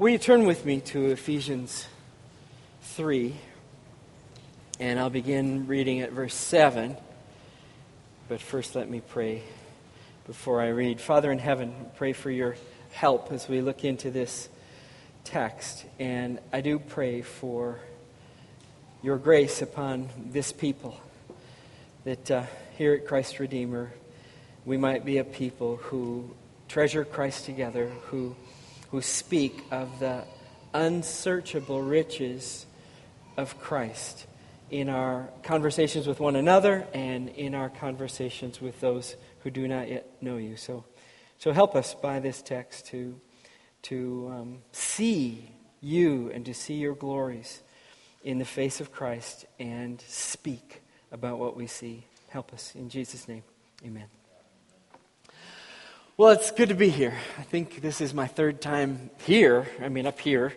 Will you turn with me to Ephesians 3? And I'll begin reading at verse 7. But first, let me pray before I read. Father in heaven, pray for your help as we look into this text. And I do pray for your grace upon this people, that uh, here at Christ Redeemer, we might be a people who treasure Christ together, who who speak of the unsearchable riches of Christ in our conversations with one another and in our conversations with those who do not yet know you. So, so help us by this text to, to um, see you and to see your glories in the face of Christ and speak about what we see. Help us. In Jesus' name, amen. Well, it's good to be here. I think this is my third time here, I mean, up here.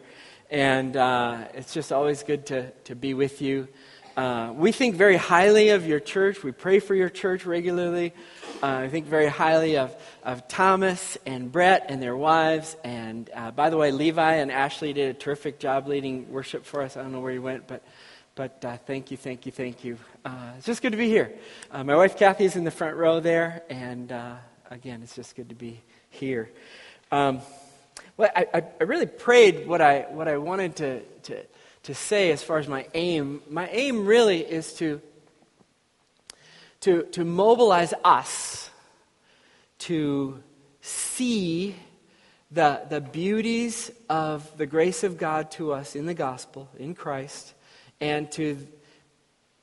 And uh, it's just always good to, to be with you. Uh, we think very highly of your church. We pray for your church regularly. Uh, I think very highly of, of Thomas and Brett and their wives. And uh, by the way, Levi and Ashley did a terrific job leading worship for us. I don't know where you went, but, but uh, thank you, thank you, thank you. Uh, it's just good to be here. my wife Kathy is in the front row there, and again, it's just good to be here. Um, well, I, I really prayed what I, what I wanted to, to, to say as far as my aim. My aim really is to, to, to mobilize us to see the, the beauties of the grace of God to us in the gospel, in Christ, and to,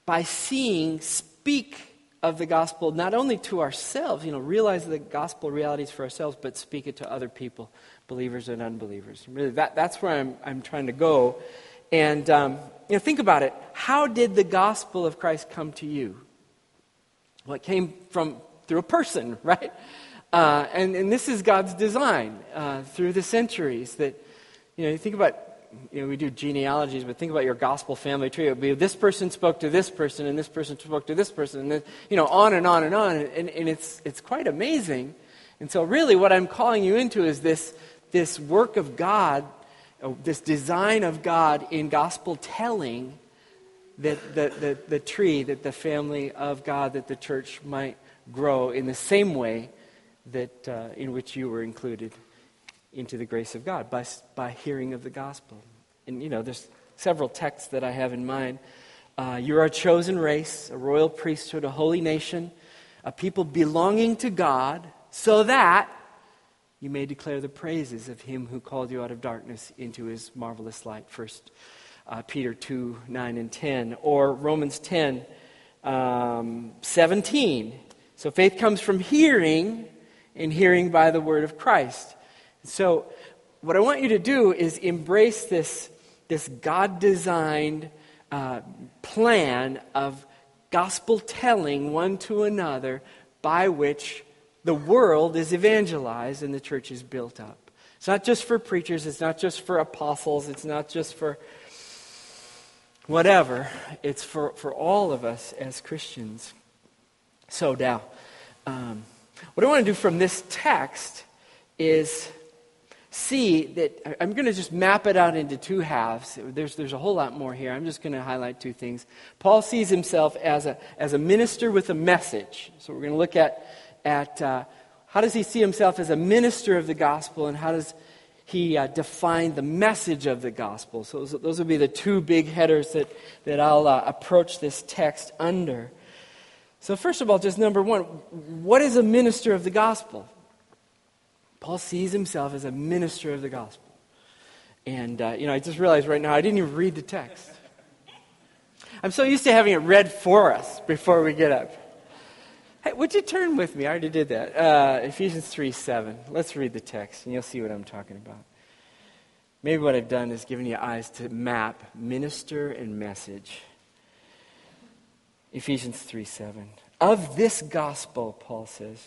by seeing, speak of the gospel not only to ourselves, you know, realize the gospel realities for ourselves, but speak it to other people, believers and unbelievers. Really, that, that's where I'm, I'm trying to go. And, um, you know, think about it. How did the gospel of Christ come to you? Well, it came from through a person, right? Uh, and, and this is God's design uh, through the centuries that, you know, you think about you know, we do genealogies, but think about your gospel family tree. It would be this person spoke to this person, and this person spoke to this person, and then, you know, on and on and on. And, and it's, it's quite amazing. And so, really, what I'm calling you into is this, this work of God, uh, this design of God in gospel telling that the, the, the tree, that the family of God, that the church might grow in the same way that uh, in which you were included into the grace of God by, by hearing of the gospel. And, you know, there's several texts that I have in mind. Uh, you're a chosen race, a royal priesthood, a holy nation, a people belonging to God, so that you may declare the praises of him who called you out of darkness into his marvelous light. First uh, Peter 2 9 and 10. Or Romans 10 um, 17. So faith comes from hearing, and hearing by the word of Christ. So, what I want you to do is embrace this, this God designed uh, plan of gospel telling one to another by which the world is evangelized and the church is built up. It's not just for preachers, it's not just for apostles, it's not just for whatever. It's for, for all of us as Christians. So, now, um, what I want to do from this text is see that I'm going to just map it out into two halves. There's, there's a whole lot more here. I'm just going to highlight two things. Paul sees himself as a, as a minister with a message. So we're going to look at, at uh, how does he see himself as a minister of the gospel and how does he uh, define the message of the gospel. So those, those be the two big headers that, that I'll uh, approach this text under. So, first of all, just number one, what is a minister of the gospel? Paul sees himself as a minister of the gospel. And, uh, you know, I just realized right now I didn't even read the text. I'm so used to having it read for us before we get up. Hey, would you turn with me? I already did that. Uh, Ephesians 3 7. Let's read the text, and you'll see what I'm talking about. Maybe what I've done is given you eyes to map minister and message. Ephesians 3 7. Of this gospel, Paul says,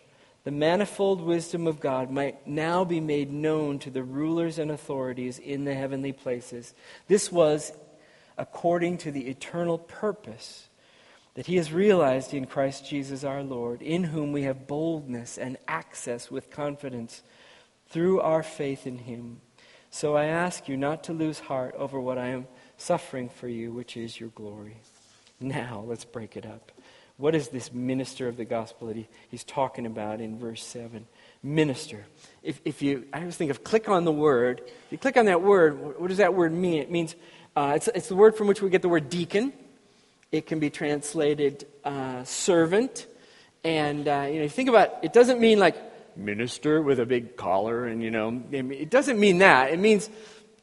the manifold wisdom of God might now be made known to the rulers and authorities in the heavenly places. This was according to the eternal purpose that He has realized in Christ Jesus our Lord, in whom we have boldness and access with confidence through our faith in Him. So I ask you not to lose heart over what I am suffering for you, which is your glory. Now, let's break it up. What is this minister of the gospel that he, he's talking about in verse 7? Minister. If, if you, I always think of click on the word. If you click on that word, what does that word mean? It means, uh, it's, it's the word from which we get the word deacon. It can be translated uh, servant. And, uh, you know, think about it doesn't mean like minister with a big collar and, you know, it doesn't mean that. It means,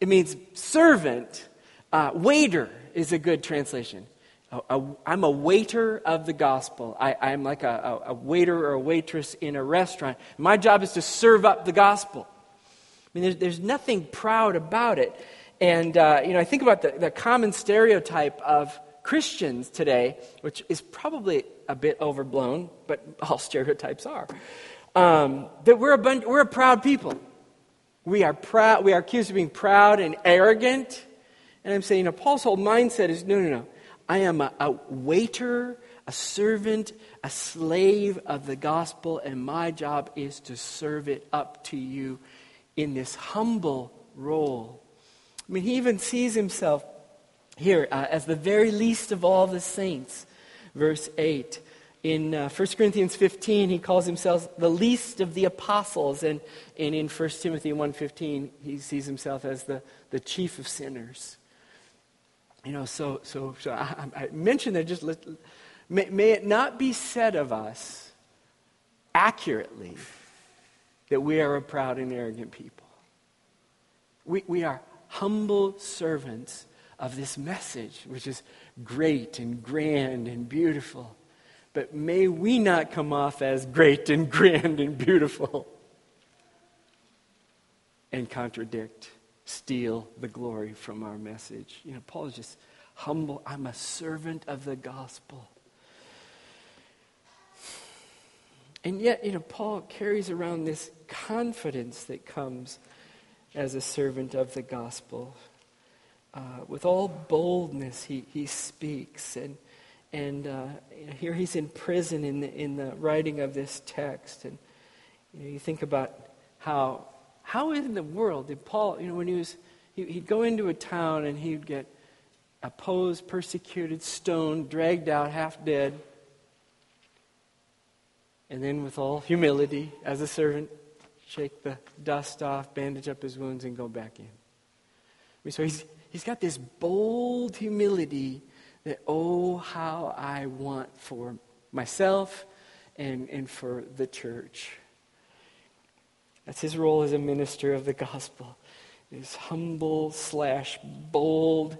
it means servant uh, waiter is a good translation. I am a waiter of the gospel. I, am like a, a, waiter or a waitress in a restaurant. My job is to serve up the gospel. I mean, there's, there's nothing proud about it. And, uh, you know, I think about the, the common stereotype of Christians today, which is probably a bit overblown, but all stereotypes are, um, that we're a, bunch, we're a proud people. We are proud. We are accused of being proud and arrogant. And I'm saying, you know, Paul's whole mindset is no, no, no. I am a, a waiter, a servant, a slave of the gospel, and my job is to serve it up to you in this humble role. I mean, he even sees himself here uh, as the very least of all the saints. Verse 8. In uh, 1 Corinthians 15, he calls himself the least of the apostles. And, and in 1 Timothy 1.15, he sees himself as the, the chief of sinners. You know, so, so, so I, I mentioned that just let, may, may it not be said of us accurately that we are a proud and arrogant people. We, we are humble servants of this message, which is great and grand and beautiful. But may we not come off as great and grand and beautiful and contradict steal the glory from our message. You know, Paul is just humble. I'm a servant of the gospel. And yet, you know, Paul carries around this confidence that comes as a servant of the gospel. Uh, with all boldness, he, he speaks. And, and uh, you know, here he's in prison in the, in the writing of this text. And you, know, you think about how how in the world did Paul, you know, when he was, he'd go into a town and he'd get opposed, persecuted, stoned, dragged out, half dead. And then, with all humility, as a servant, shake the dust off, bandage up his wounds, and go back in. I mean, so he's, he's got this bold humility that, oh, how I want for myself and, and for the church. That's his role as a minister of the gospel. His humble slash bold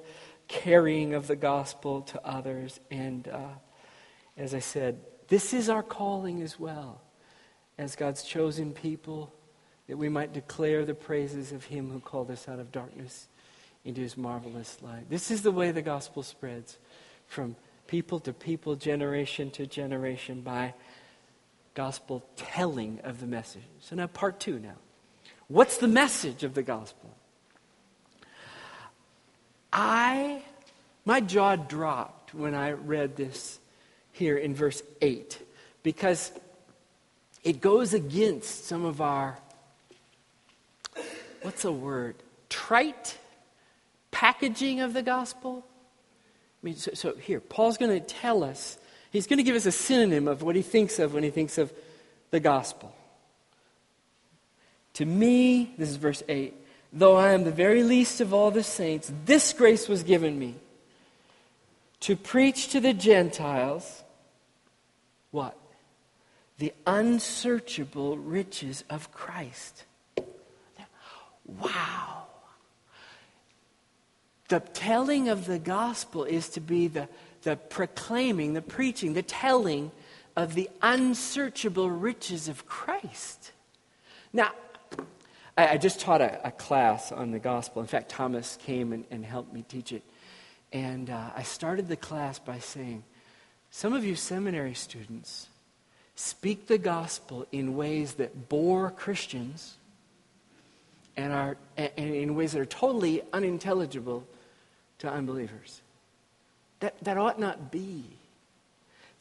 carrying of the gospel to others. And uh, as I said, this is our calling as well, as God's chosen people, that we might declare the praises of him who called us out of darkness into his marvelous light. This is the way the gospel spreads from people to people, generation to generation, by gospel telling of the message. So now, part two now. What's the message of the gospel? I, my jaw dropped when I read this here in verse 8 because it goes against some of our, what's a word? Trite packaging of the gospel. I mean, so, so here, Paul's going to tell us He's going to give us a synonym of what he thinks of when he thinks of the gospel. To me, this is verse 8, though I am the very least of all the saints, this grace was given me to preach to the Gentiles what? The unsearchable riches of Christ. Wow. The telling of the gospel is to be the the proclaiming, the preaching, the telling of the unsearchable riches of Christ. Now, I, I just taught a, a, class on the gospel. In fact, Thomas came and, and helped me teach it. And uh, I started the class by saying, some of you seminary students speak the gospel in ways that bore Christians and, are, and in ways that are totally unintelligible to unbelievers. That, that ought not be.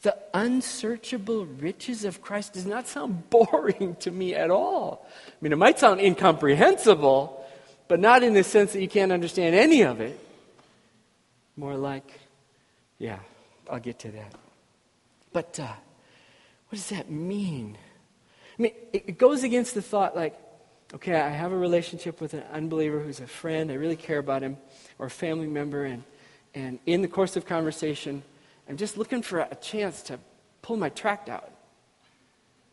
The unsearchable riches of Christ does not sound boring to me at all. I mean, it might sound incomprehensible, but not in the sense that you can't understand any of it. More like, yeah, I'll get to that. But uh, what does that mean? I mean, it, it goes against the thought like, okay, I have a relationship with an unbeliever who's a friend, I really care about him, or a family member, and, and in the course of conversation, I'm just looking for a chance to pull my tract out.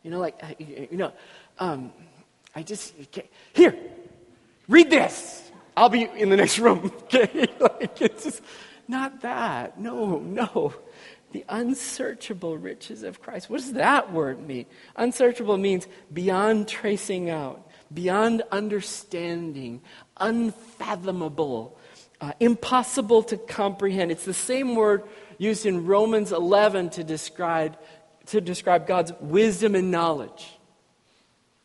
You know, like, you know, um, I just, here, read this. I'll be in the next room. Okay? like, it's just not that. No, no. The unsearchable riches of Christ. What does that word mean? Unsearchable means beyond tracing out, beyond understanding, unfathomable, uh, impossible to comprehend. It's the same word used in Romans 11 to describe, to describe God's wisdom and knowledge.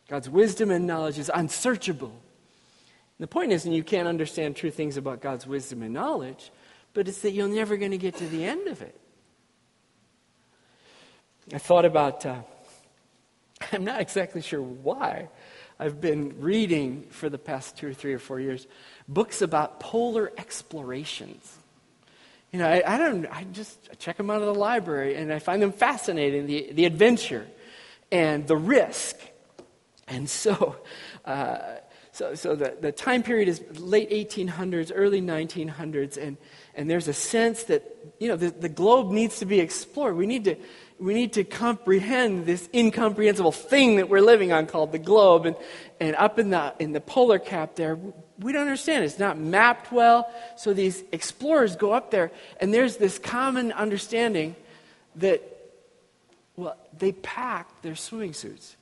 God's wisdom and knowledge is unsearchable. The point isn't you can't understand true things about God's wisdom and knowledge, but it's that you're never going to get to the end of it. I thought about, uh, I'm not exactly sure why. I've been reading for the past two or three or four years books about polar explorations. You know, I, I don't, I just check them out of the library and I find them fascinating the, the adventure and the risk. And so, uh, so, so the, the time period is late 1800s, early 1900s, and, and there's a sense that, you know, the, the globe needs to be explored. We need to, we need to comprehend this incomprehensible thing that we're living on called the globe. And, and up in the, in the polar cap there, we don't understand. It's not mapped well. So these explorers go up there, and there's this common understanding that, well, they pack their swimming suits,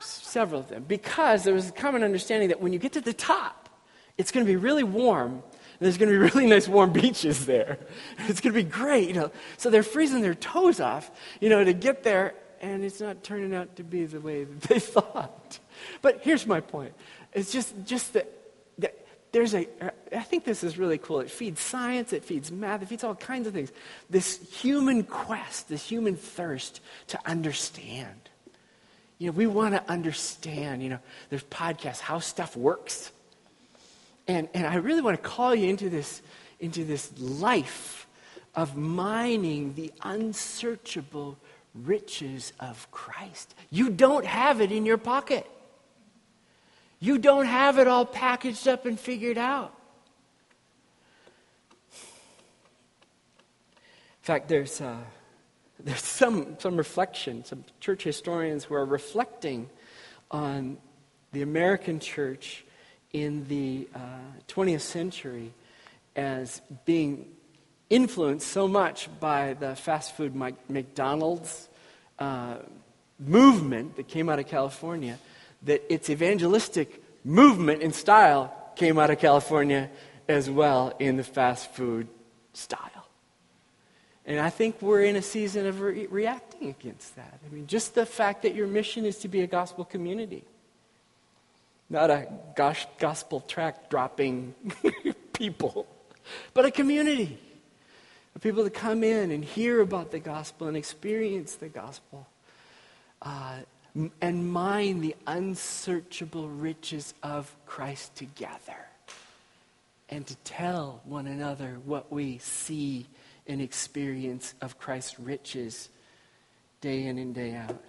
several of them, because there was a common understanding that when you get to the top, it's going to be really warm there's going to be really nice warm beaches there. It's going to be great, you know. So they're freezing their toes off, you know, to get there, and it's not turning out to be the way that they thought. But here's my point. It's just, just that, there's a, uh, I think this is really cool. It feeds science, it feeds math, it feeds all kinds of things. This human quest, this human thirst to understand. You know, we want to understand, you know, there's podcasts, how stuff works. And, and I really want to call you into this, into this life of mining the unsearchable riches of Christ. You don't have it in your pocket. You don't have it all packaged up and figured out. In fact, there's, uh, there's some, some reflection, some church historians who are reflecting on the American church in the uh, 20th century as being influenced so much by the fast food McDonald's uh, movement that came out of California that its evangelistic movement and style came out of California as well in the fast food style. And I think we're in a season of re- reacting against that. I mean, just the fact that your mission is to be a gospel community not a gosh, gospel tract dropping people, but a community of people to come in and hear about the gospel and experience the gospel uh, and mine the unsearchable riches of Christ together and to tell one another what we see and experience of Christ's riches day in and day out.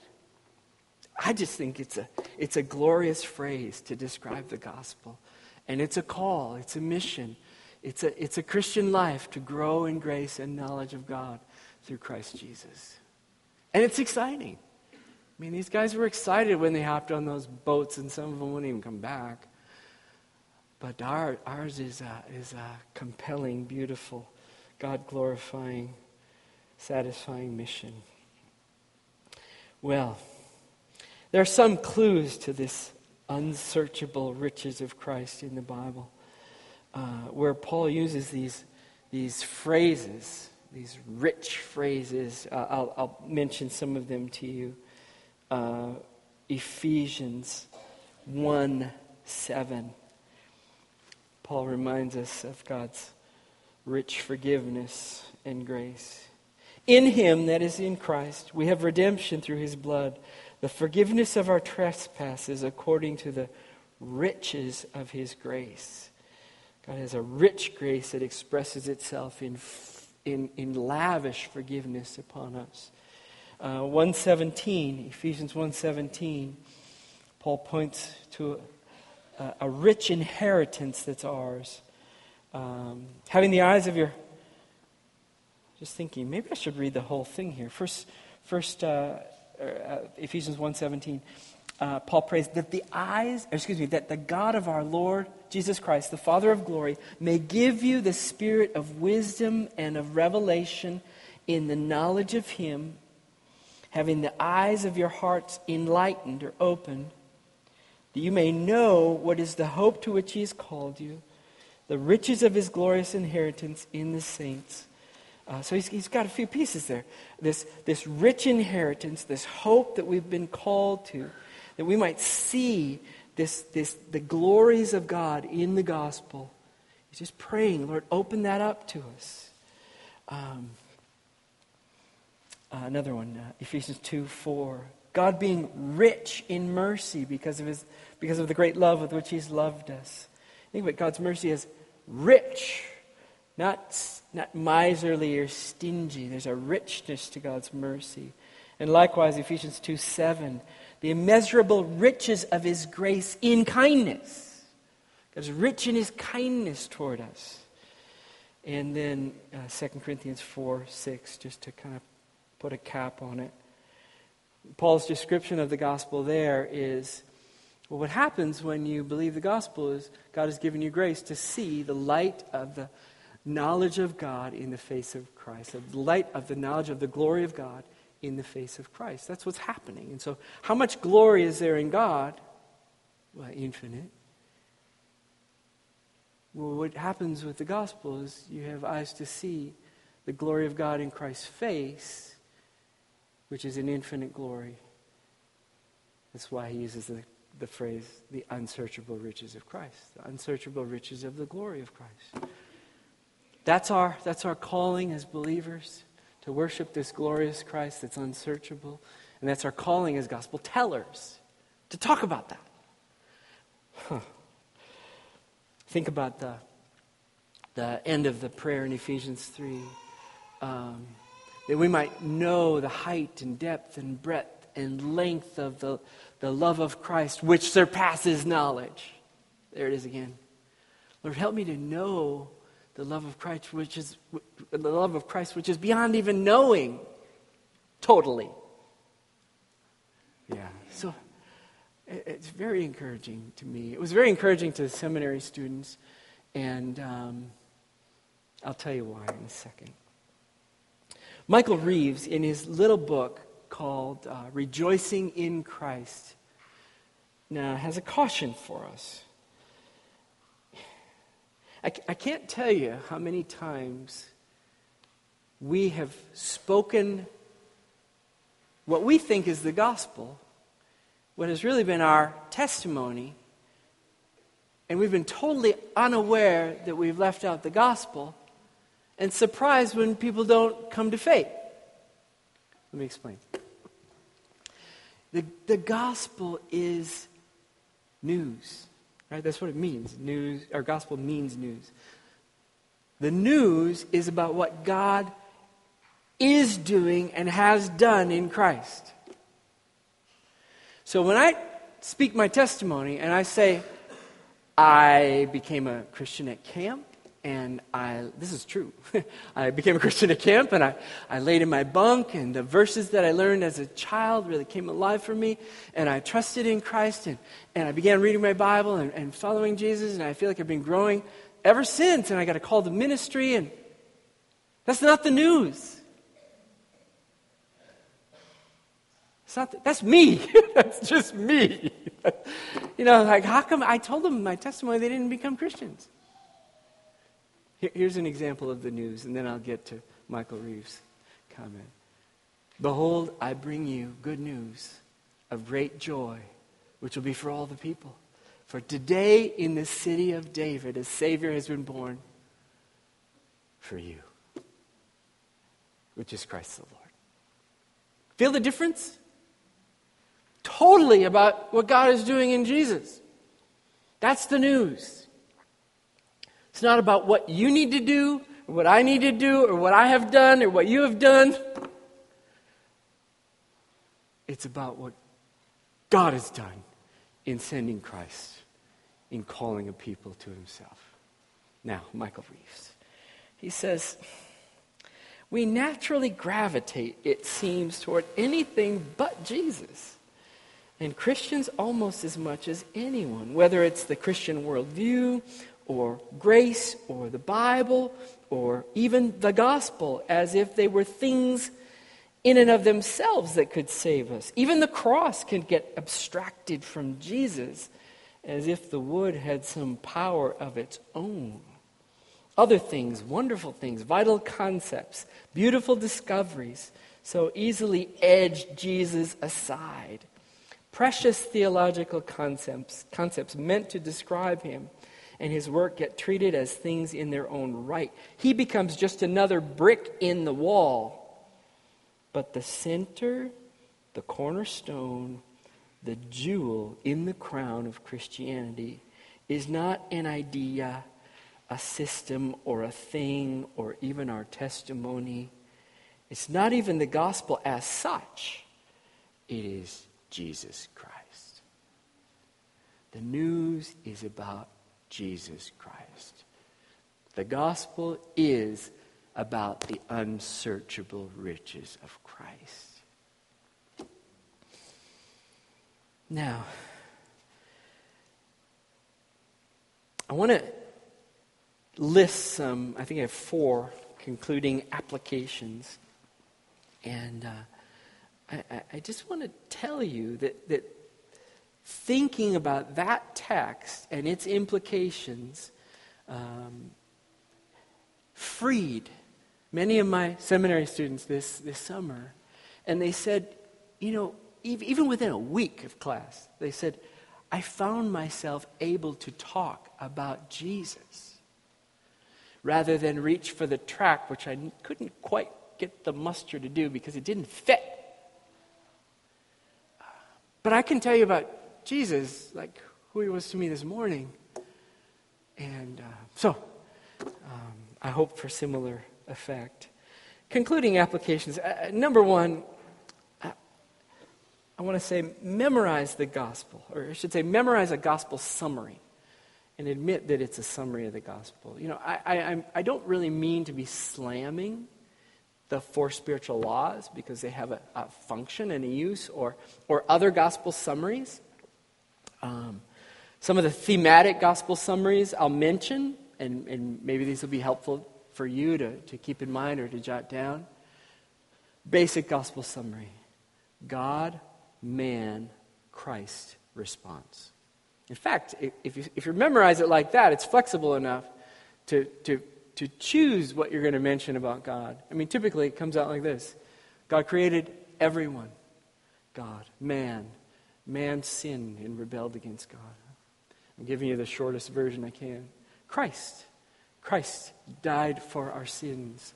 I just think it's a, it's a glorious phrase to describe the gospel. And it's a call, it's a mission, it's a, it's a Christian life to grow in grace and knowledge of God through Christ Jesus. And it's exciting. I mean, these guys were excited when they hopped on those boats, and some of them wouldn't even come back. But our, ours is a, is a compelling, beautiful, God glorifying, satisfying mission. Well, there are some clues to this unsearchable riches of Christ in the Bible, uh, where Paul uses these, these phrases, these rich phrases. Uh, I'll, I'll, mention some of them to you. Uh, Ephesians 1 7. Paul reminds us of God's rich forgiveness and grace. In him, that is in Christ, we have redemption through his blood, the forgiveness of our trespasses according to the riches of his grace. God has a rich grace that expresses itself in, in, in lavish forgiveness upon us. Uh, 117, Ephesians 117, Paul points to a, a rich inheritance that's ours. Um, having the eyes of your just thinking maybe i should read the whole thing here first first uh, uh, ephesians 1.17 uh, paul prays that the eyes excuse me that the god of our lord jesus christ the father of glory may give you the spirit of wisdom and of revelation in the knowledge of him having the eyes of your hearts enlightened or opened that you may know what is the hope to which he has called you, the riches of his glorious inheritance in the saints. Uh, so he's, he's got a few pieces there. This, this rich inheritance, this hope that we've been called to, that we might see this, this, the glories of God in the gospel. He's just praying, Lord, open that up to us. Um, uh, another one, uh, Ephesians 2 4. God being rich in mercy because of, his, because of the great love with which He's loved us. Think about God's mercy as rich, not, not miserly or stingy. There's a richness to God's mercy. And likewise, Ephesians 2 7, the immeasurable riches of His grace in kindness. God's rich in His kindness toward us. And then uh, 2 Corinthians 4 6, just to kind of put a cap on it. Paul's description of the gospel there is well, what happens when you believe the gospel is God has given you grace to see the light of the knowledge of God in the face of Christ, the light of the knowledge of the glory of God in the face of Christ. That's what's happening. And so, how much glory is there in God? Well, infinite. Well, what happens with the gospel is you have eyes to see the glory of God in Christ's face which is an infinite glory. That's why he uses the, the phrase, the unsearchable riches of Christ, the unsearchable riches of the glory of Christ. That's our, that's our calling as believers to worship this glorious Christ that's unsearchable. And that's our calling as gospel tellers to talk about that. Huh. Think about the, the end of the prayer in Ephesians 3. Um, that we might know the height and depth and breadth and length of the, the love of Christ, which surpasses knowledge. There it is again. Lord, help me to know the love of Christ, which is the love of Christ, which is beyond even knowing totally. Yeah. So it's very encouraging to me. It was very encouraging to the seminary students, and um, I'll tell you why in a second. Michael Reeves, in his little book called uh, Rejoicing in Christ, now has a caution for us. I, I can't tell you how many times we have spoken what we think is the gospel, what has really been our testimony, and we've been totally unaware that we've left out the gospel and surprised when people don't come to faith. Let me explain. The, the gospel is news, right? That's what it means. News, our gospel means news. The news is about what God is doing and has done in Christ. So when I speak my testimony and I say, I became a Christian at camp, and I, this is true. I became a Christian at camp and I, I laid in my bunk and the verses that I learned as a child really came alive for me. And I trusted in Christ and, and I began reading my Bible and, and following Jesus. And I feel like I've been growing ever since. And I got a call to ministry and that's not the news. It's not the, that's me. that's just me. you know, like how come I told them my testimony they didn't become Christians? Here's an example of the news, and then I'll get to Michael Reeves' comment. Behold, I bring you good news of great joy, which will be for all the people. For today in the city of David, a Savior has been born for you, which is Christ the Lord. Feel the difference? Totally about what God is doing in Jesus. That's the news. It's not about what you need to do, or what I need to do, or what I have done, or what you have done. It's about what God has done in sending Christ, in calling a people to himself. Now, Michael Reeves. He says, We naturally gravitate, it seems, toward anything but Jesus. And Christians almost as much as anyone, whether it's the Christian worldview or grace or the Bible or even the gospel, as if they were things in and of themselves that could save us. Even the cross can get abstracted from Jesus as if the wood had some power of its own. Other things, wonderful things, vital concepts, beautiful discoveries, so easily edge Jesus aside. Precious theological concepts, concepts meant to describe him and his work get treated as things in their own right. He becomes just another brick in the wall but the center, the cornerstone, the jewel in the crown of Christianity is not an idea, a system, or a thing, or even our testimony. It's not even the gospel as such. It is Jesus Christ. The news is about Jesus Christ. The gospel is about the unsearchable riches of Christ. Now, I want to list some, I think I have four concluding applications. And uh, I, I, just want to tell you that, that thinking about that text and its implications um, freed many of my seminary students this, this summer, and they said, you know, even within a week of class, they said, I found myself able to talk about Jesus rather than reach for the track, which I couldn't quite get the muster to do because it didn't fit. But I can tell you about Jesus, like who he was to me this morning. And uh, so, um, I hope for similar effect. Concluding applications. Uh, uh number one, I, I want to say memorize the gospel, or I should say memorize a gospel summary and admit that it's a summary of the gospel. You know, I, I, I don't really mean to be slamming the four spiritual laws because they have a, a function and a use, or, or other gospel summaries. Um, some of the thematic gospel summaries I'll mention, and, and maybe these will be helpful for you to, to keep in mind or to jot down. Basic gospel summary God, man, Christ response. In fact, if you, if you memorize it like that, it's flexible enough to, to, to choose what you're going to mention about God. I mean, typically it comes out like this God created everyone. God, man. Man sinned and rebelled against God. I'm giving you the shortest version I can. Christ. Christ died for our sins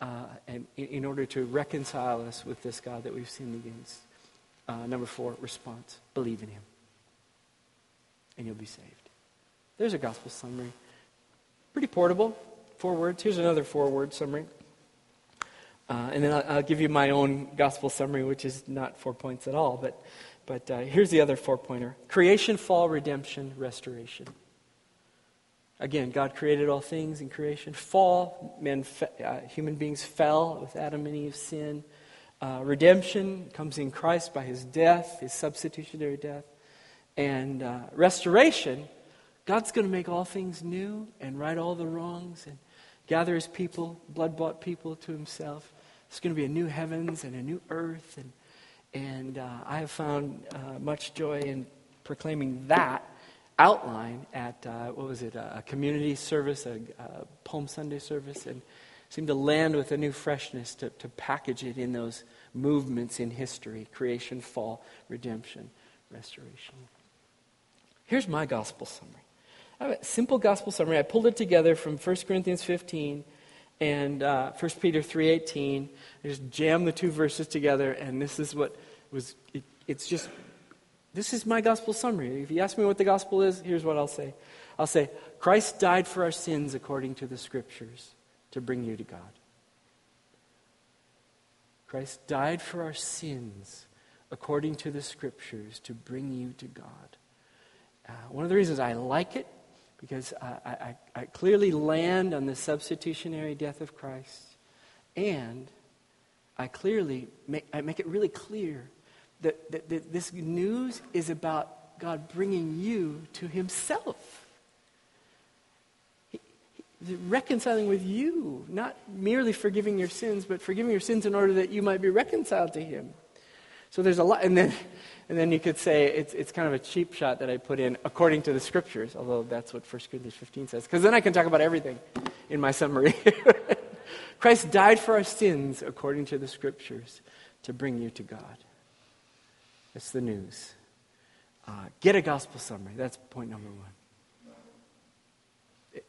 uh, and in, order to reconcile us with this God that we've sinned against. Uh, number four, response. Believe in him. And you'll be saved. There's a gospel summary. Pretty portable. Four words. Here's another four word summary. Uh, and then I'll, I'll, give you my own gospel summary, which is not four points at all. But, but uh, here's the other four pointer creation, fall, redemption, restoration. Again, God created all things in creation. Fall, men, uh, human beings fell with Adam and Eve's sin. Uh, redemption comes in Christ by his death, his substitutionary death. And uh, restoration, God's going to make all things new and right all the wrongs and gather his people, blood bought people, to himself. It's going to be a new heavens and a new earth. And, and uh, I have found uh, much joy in proclaiming that outline at, uh, what was it, a community service, a, a Palm Sunday service, and seemed to land with a new freshness to, to package it in those movements in history creation, fall, redemption, restoration. Here's my gospel summary. I have a simple gospel summary. I pulled it together from 1 Corinthians 15 and uh, 1 Peter 3.18. I just jam the two verses together, and this is what was, it, it's just, this is my gospel summary. If you ask me what the gospel is, here's what I'll say. I'll say, Christ died for our sins according to the scriptures to bring you to God. Christ died for our sins according to the scriptures to bring you to God. Uh, one of the reasons I like it because I, I, I, clearly land on the substitutionary death of Christ, and I clearly make, I make it really clear that, that, that this news is about God bringing you to Himself. Reconciling with you, not merely forgiving your sins, but forgiving your sins in order that you might be reconciled to Him. So there's a lot, and then and then you could say it's, it's kind of a cheap shot that I put in according to the scriptures, although that's what 1 Corinthians 15 says. Because then I can talk about everything in my summary. Christ died for our sins according to the scriptures to bring you to God. That's the news. Uh, get a gospel summary. That's point number one.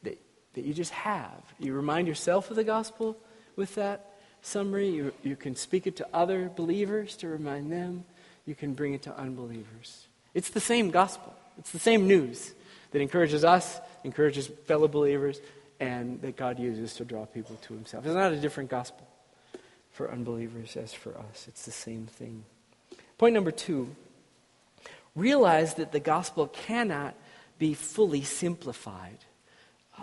That, that you just have. You remind yourself of the gospel with that summary. You, you can speak it to other believers to remind them you can bring it to unbelievers. It's the same gospel, it's the same news that encourages us, encourages fellow believers, and that God uses to draw people to Himself. It's not a different gospel for unbelievers as for us, it's the same thing. Point number two realize that the gospel cannot be fully simplified. Uh,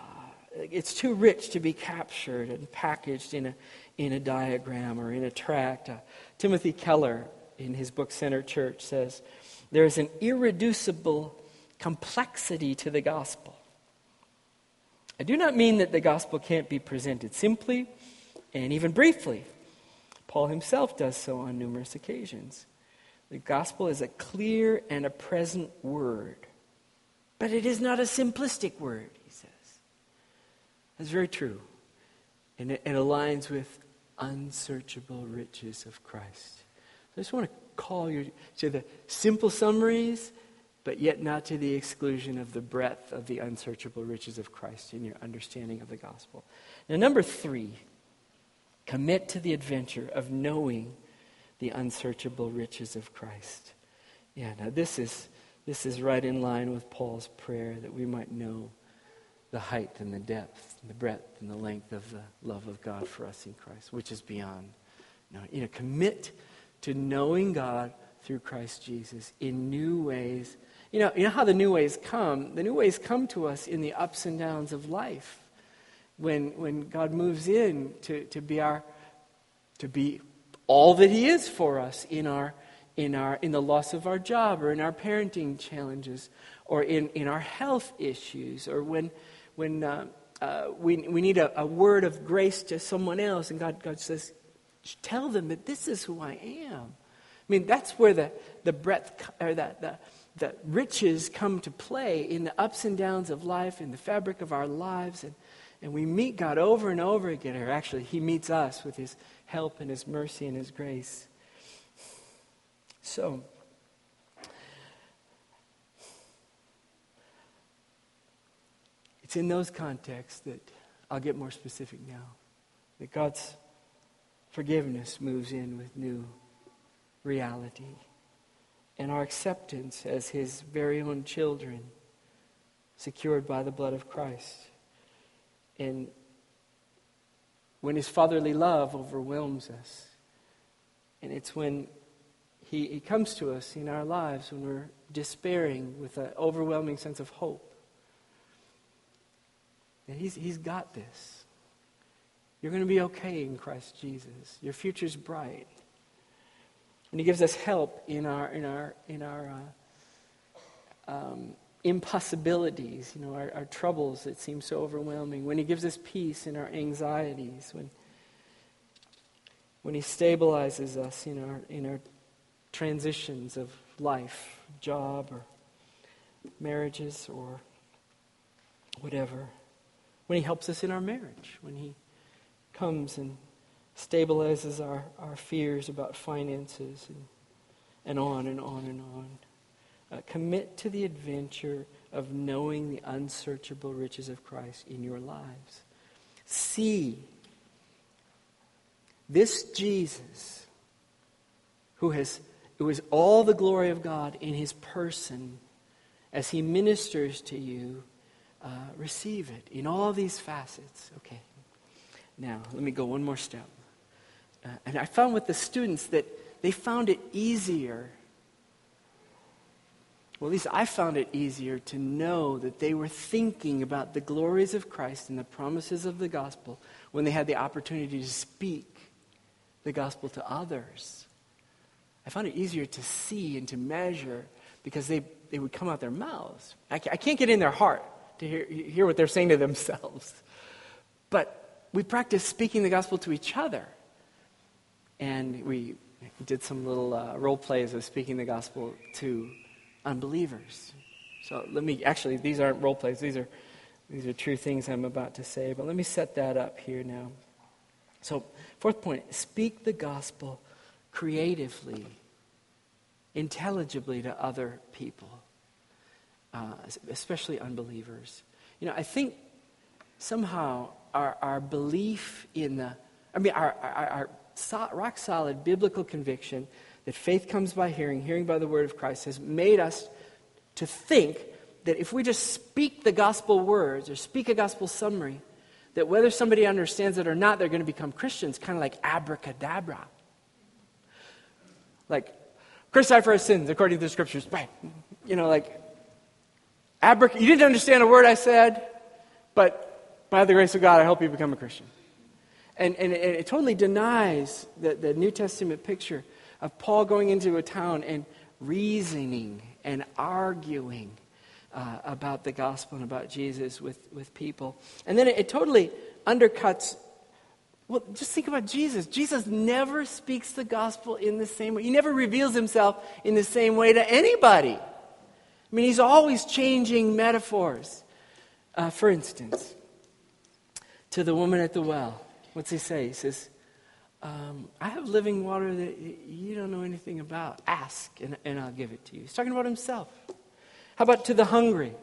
it's too rich to be captured and packaged in a, in a diagram or in a tract. Uh, Timothy Keller in his book Center Church says there is an irreducible complexity to the gospel. I do not mean that the gospel can't be presented simply and even briefly. Paul himself does so on numerous occasions. The gospel is a clear and a present word, but it is not a simplistic word, he says. That's very true. And it, it aligns with unsearchable riches of Christ. I just want to call you to the simple summaries, but yet not to the exclusion of the breadth of the unsearchable riches of Christ in your understanding of the gospel. Now, number three, commit to the adventure of knowing the unsearchable riches of Christ. Yeah, now this is, this is right in line with Paul's prayer that we might know the height and the depth and the breadth and the length of the love of God for us in Christ, which is beyond. Knowing. You know, commit to knowing God through Christ Jesus in new ways. You know, you know how the new ways come? The new ways come to us in the ups and downs of life. When, when God moves in to, to be our to be all that he is for us in our in our in the loss of our job or in our parenting challenges or in, in our health issues or when when uh, uh, we, we need a, a word of grace to someone else and God, God says tell them that this is who I am. I mean, that's where the, the breadth or the, the, the riches come to play in the ups and downs of life, in the fabric of our lives. And, and we meet God over and over again, or actually, He meets us with His help and His mercy and His grace. So, it's in those contexts that I'll get more specific now. That God's forgiveness moves in with new reality. And our acceptance as his very own children, secured by the blood of Christ. And when his fatherly love overwhelms us, and it's when he, he comes to us in our lives when we're despairing with an overwhelming sense of hope. And he's, he's got this. You're going to be okay in Christ Jesus. Your future's bright. And He gives us help in our, in our, in our uh, um, impossibilities, you know, our, our troubles that seem so overwhelming. When He gives us peace in our anxieties. When, when He stabilizes us in our, in our transitions of life, job, or marriages or whatever. When He helps us in our marriage, when He comes and stabilizes our, our fears about finances and, and on and on and on. Uh, commit to the adventure of knowing the unsearchable riches of Christ in your lives. See this Jesus who has who is all the glory of God in his person as he ministers to you, uh, receive it in all these facets. Okay. Now, let me go one more step. Uh, and I found with the students that they found it easier well, at least I found it easier to know that they were thinking about the glories of Christ and the promises of the gospel when they had the opportunity to speak the gospel to others. I found it easier to see and to measure because they, they would come out their mouths. I, can't get in their heart to hear, hear what they're saying to themselves. But we practice speaking the gospel to each other. And we did some little uh, role plays of speaking the gospel to unbelievers. So let me actually these aren't role plays. These are these are true things I'm about to say, but let me set that up here now. So, fourth point, speak the gospel creatively, intelligibly to other people, uh, especially unbelievers. You know, I think somehow our, our belief in the, I mean, our, our, our so, rock solid biblical conviction that faith comes by hearing, hearing by the word of Christ, has made us to think that if we just speak the gospel words or speak a gospel summary, that whether somebody understands it or not, they're going to become Christians, kind of like abracadabra. Like, crucified for our sins according to the scriptures. Right. You know, like, abrac- you didn't understand a word I said, but by the grace of God, I help you become a Christian. And, and, and it totally denies the, the New Testament picture of Paul going into a town and reasoning and arguing uh, about the gospel and about Jesus with, with people. And then it, it totally undercuts. Well, just think about Jesus. Jesus never speaks the gospel in the same way. He never reveals himself in the same way to anybody. I mean, he's always changing metaphors. Uh, for instance, to the woman at the well, what's he say? He says, um, I have living water that you don't know anything about. Ask, and, and I'll give it to you. He's talking about himself. How about to the hungry?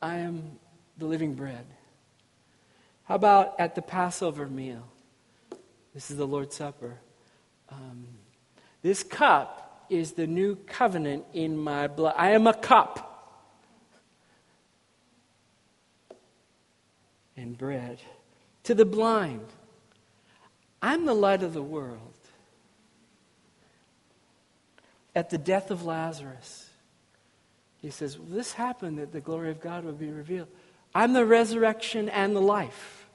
I am the living bread. How about at the Passover meal? This is the Lord's Supper. Um, this cup is the new covenant in my blood. I am a cup and bread. To the blind, I'm the light of the world. At the death of Lazarus, he says, well, This happened that the glory of God would be revealed. I'm the resurrection and the life.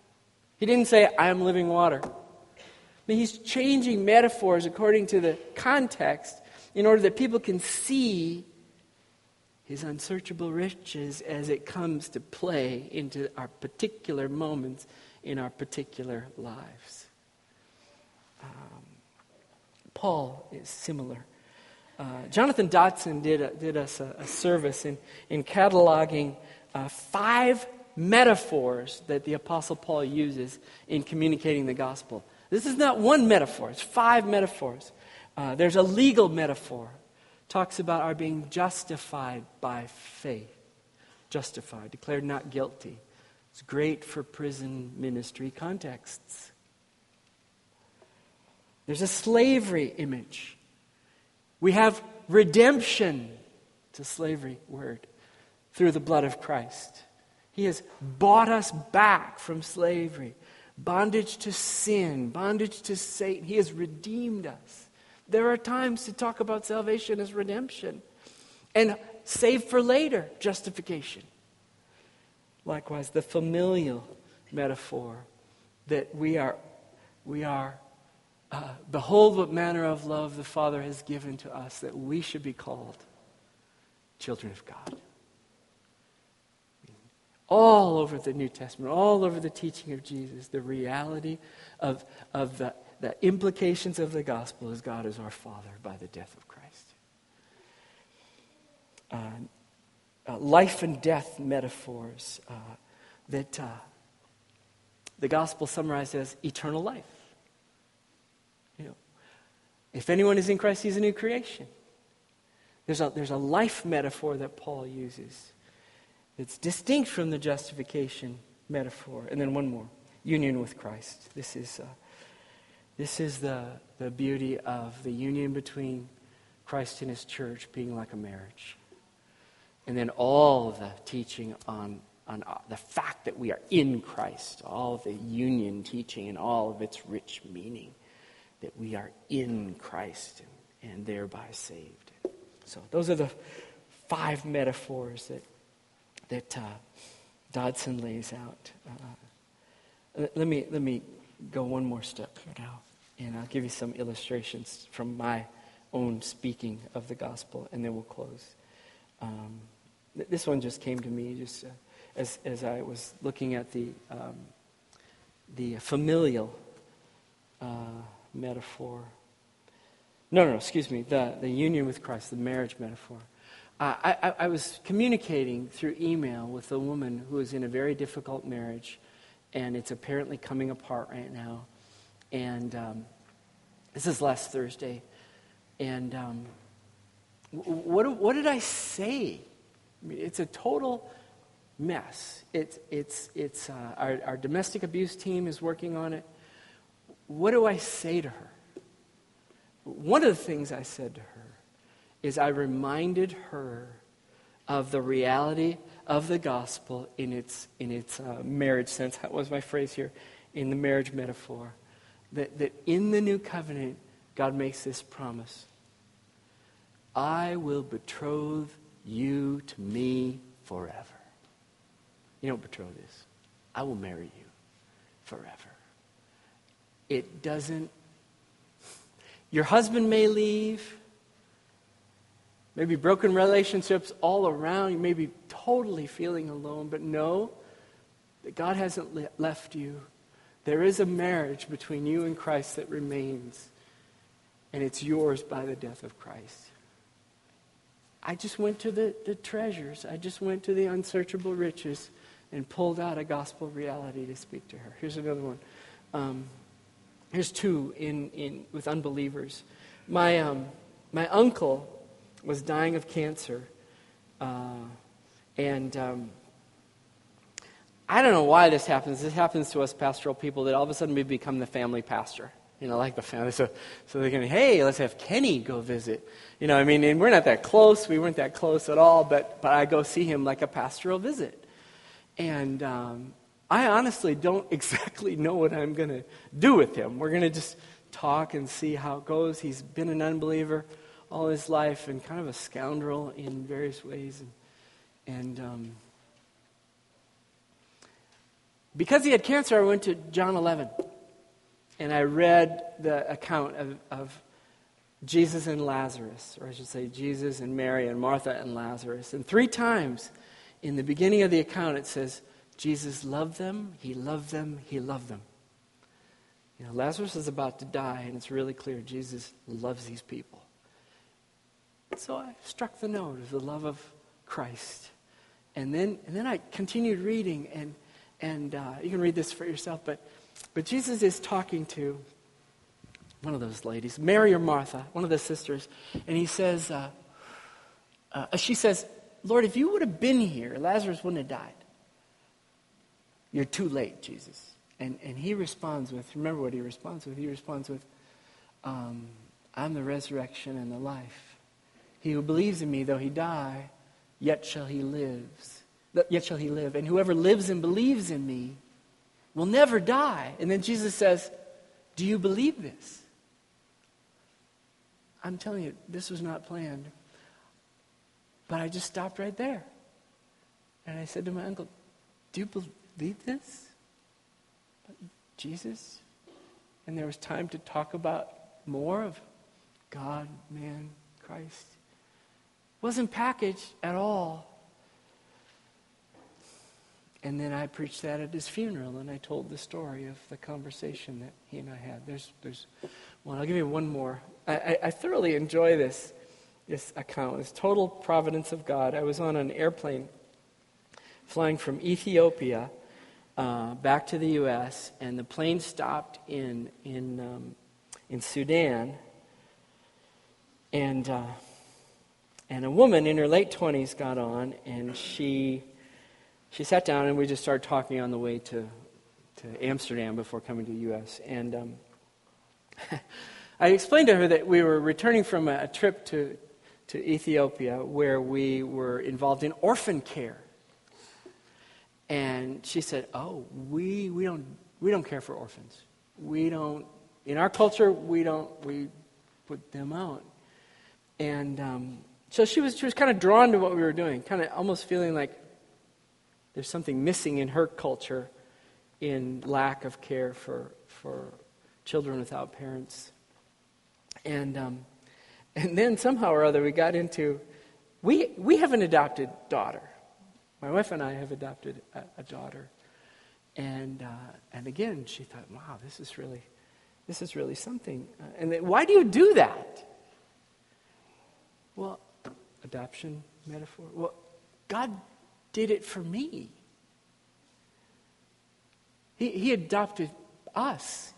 He didn't say, I am living water. He's changing metaphors according to the context in order that people can see his unsearchable riches as it comes to play into our particular moments in our particular lives. Um, Paul is similar. Uh, Jonathan Dodson did, a, did us a, a, service in, in cataloging uh, five metaphors that the Apostle Paul uses in communicating the gospel. This is not one metaphor, it's five metaphors. Uh, there's a legal metaphor, talks about our being justified by faith. Justified, declared not guilty. It's great for prison ministry contexts. There's a slavery image. We have redemption, it's a slavery word, through the blood of Christ. He has bought us back from slavery, bondage to sin, bondage to Satan. He has redeemed us. There are times to talk about salvation as redemption and save for later justification. Likewise, the familial metaphor that we are, we are uh, behold what manner of love the Father has given to us that we should be called children of God. All over the New Testament, all over the teaching of Jesus, the reality of, of the, the implications of the gospel is God is our Father by the death of Christ. Uh, uh, life and death metaphors uh, that uh, the gospel summarizes eternal life. You know, if anyone is in Christ, he's a new creation. There's a, there's a life metaphor that Paul uses that's distinct from the justification metaphor. And then one more union with Christ. This is, uh, this is the, the beauty of the union between Christ and his church being like a marriage. And then all the teaching on, on uh, the fact that we are in Christ, all the union teaching and all of its rich meaning, that we are in Christ and, and thereby saved. So those are the five metaphors that, that uh, Dodson lays out. Uh, let, me, let me go one more step now, and I'll give you some illustrations from my own speaking of the gospel, and then we'll close. Um, this one just came to me just uh, as, as I was looking at the, um, the familial uh, metaphor. No, no, no, excuse me, the, the union with Christ, the marriage metaphor. Uh, I, I, was communicating through email with a woman who is in a very difficult marriage, and it's apparently coming apart right now. And um, this is last Thursday. And um, what, what did I say? I mean, it's a total mess. It's, it's, it's, uh, our, our domestic abuse team is working on it. What do I say to her? One of the things I said to her is I reminded her of the reality of the gospel in its, in its uh, marriage sense. That was my phrase here, in the marriage metaphor. That, that in the new covenant, God makes this promise I will betroth you to me forever. You know what betroth is? I will marry you forever. It doesn't. Your husband may leave. Maybe broken relationships all around. You may be totally feeling alone, but know that God hasn't le- left you. There is a marriage between you and Christ that remains, and it's yours by the death of Christ. I just went to the, the treasures, I just went to the unsearchable riches and pulled out a gospel reality to speak to her. Here's another one. Um, here's two in, in, with unbelievers. My, um, my uncle was dying of cancer. Uh, and um, I don't know why this happens. This happens to us pastoral people that all of a sudden we become the family pastor. You know, like the family. So, so they're going, hey, let's have Kenny go visit. You know, I mean, and we're not that close. We weren't that close at all, but, but I go see him like a pastoral visit. And um, I honestly don't exactly know what I'm going to do with him. We're going to just talk and see how it goes. He's been an unbeliever all his life and kind of a scoundrel in various ways. And, and um, because he had cancer, I went to John 11 and I read the account of, of Jesus and Lazarus, or I should say, Jesus and Mary and Martha and Lazarus. And three times in the beginning of the account, it says, Jesus loved them, he loved them, he loved them. You know, Lazarus is about to die, and it's really clear Jesus loves these people. So I struck the note of the love of Christ. And then, and then I continued reading, and, and uh, you can read this for yourself, but, but Jesus is talking to one of those ladies, Mary or Martha, one of the sisters, and he says, uh, uh, she says, Lord, if you would have been here, Lazarus wouldn't have died. You're too late, Jesus. And, and he responds with, remember what he responds with? He responds with, um, I'm the resurrection and the life. He who believes in me, though he die, yet shall he live. Yet shall he live. And whoever lives and believes in me will never die. And then Jesus says, Do you believe this? I'm telling you, this was not planned. But I just stopped right there. And I said to my uncle, Do you believe this? Jesus? And there was time to talk about more of God, man, Christ wasn't packaged at all. And then I preached that at his funeral, and I told the story of the conversation that he and I had. There's, there's one. I'll give you one more. I, I, I thoroughly enjoy this. this account. It's total providence of God. I was on an airplane flying from Ethiopia uh, back to the U.S., and the plane stopped in, in, um, in Sudan. And, uh, and a woman in her late 20s got on, and she, she sat down, and we just started talking on the way to, to Amsterdam before coming to the U.S. And um, I explained to her that we were returning from a, a trip to, to Ethiopia where we were involved in orphan care. And she said, Oh, we, we, don't, we don't care for orphans. We don't, in our culture, we don't, we put them out. And um, so she was, she was kind of drawn to what we were doing, kind of almost feeling like there's something missing in her culture in lack of care for, for children without parents. And um, and then somehow or other we got into we, we have an adopted daughter. My wife and I have adopted a, a daughter. And, uh, and again, she thought, wow, this is really, this is really something. Uh, and then, why do you do that? Well, adoption metaphor. Well, God did it for me. He, he adopted us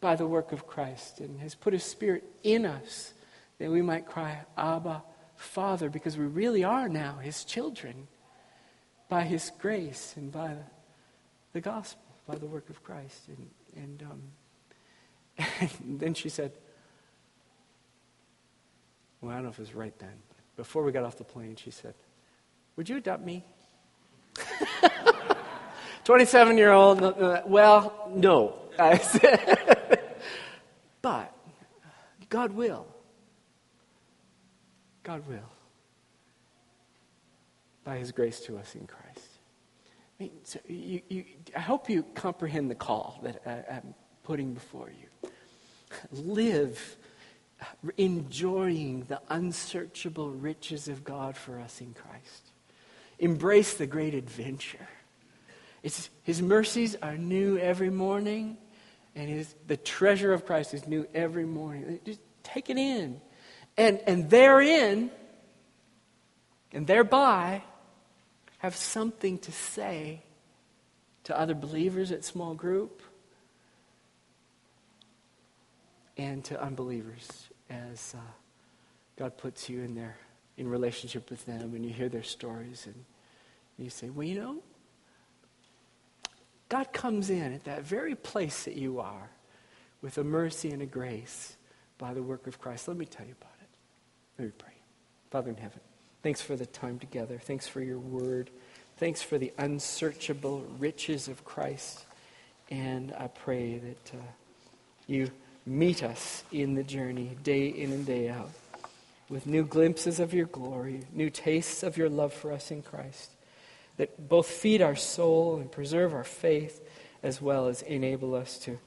by the work of Christ and has put His Spirit in us that we might cry, Abba, Father, because we really are now His children by His grace and by the, the gospel, by the work of Christ. And, and, um, and then she said, well, I don't know if it was right then. Before we got off the plane, she said, Would you adopt me? 27 year old, uh, well, no. I said, but God will. God will. By his grace to us in Christ. I, mean, so you, you, I hope you comprehend the call that I, I'm putting before you. Live enjoying the unsearchable riches of God for us in Christ. Embrace the great adventure. It's, his mercies are new every morning, and his, the treasure of Christ is new every morning. Just take it in. And, and therein, and thereby, have something to say to other believers at small group and to unbelievers as uh, God puts you in there in relationship with them and you hear their stories and you say, well, you know, God comes in at that very place that you are with a mercy and a grace by the work of Christ. Let me tell you about it. Let me pray. Father in heaven, thanks for the time together. Thanks for your word. Thanks for the unsearchable riches of Christ. And I pray that uh, you meet us in the journey, day in and day out, with new glimpses of your glory, new tastes of your love for us in Christ, that both feed our soul and preserve our faith, as well as enable us to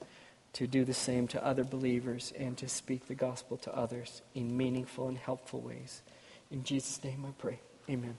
to do the same to other believers and to speak the gospel to others in meaningful and helpful ways. In Jesus' name I pray. Amen.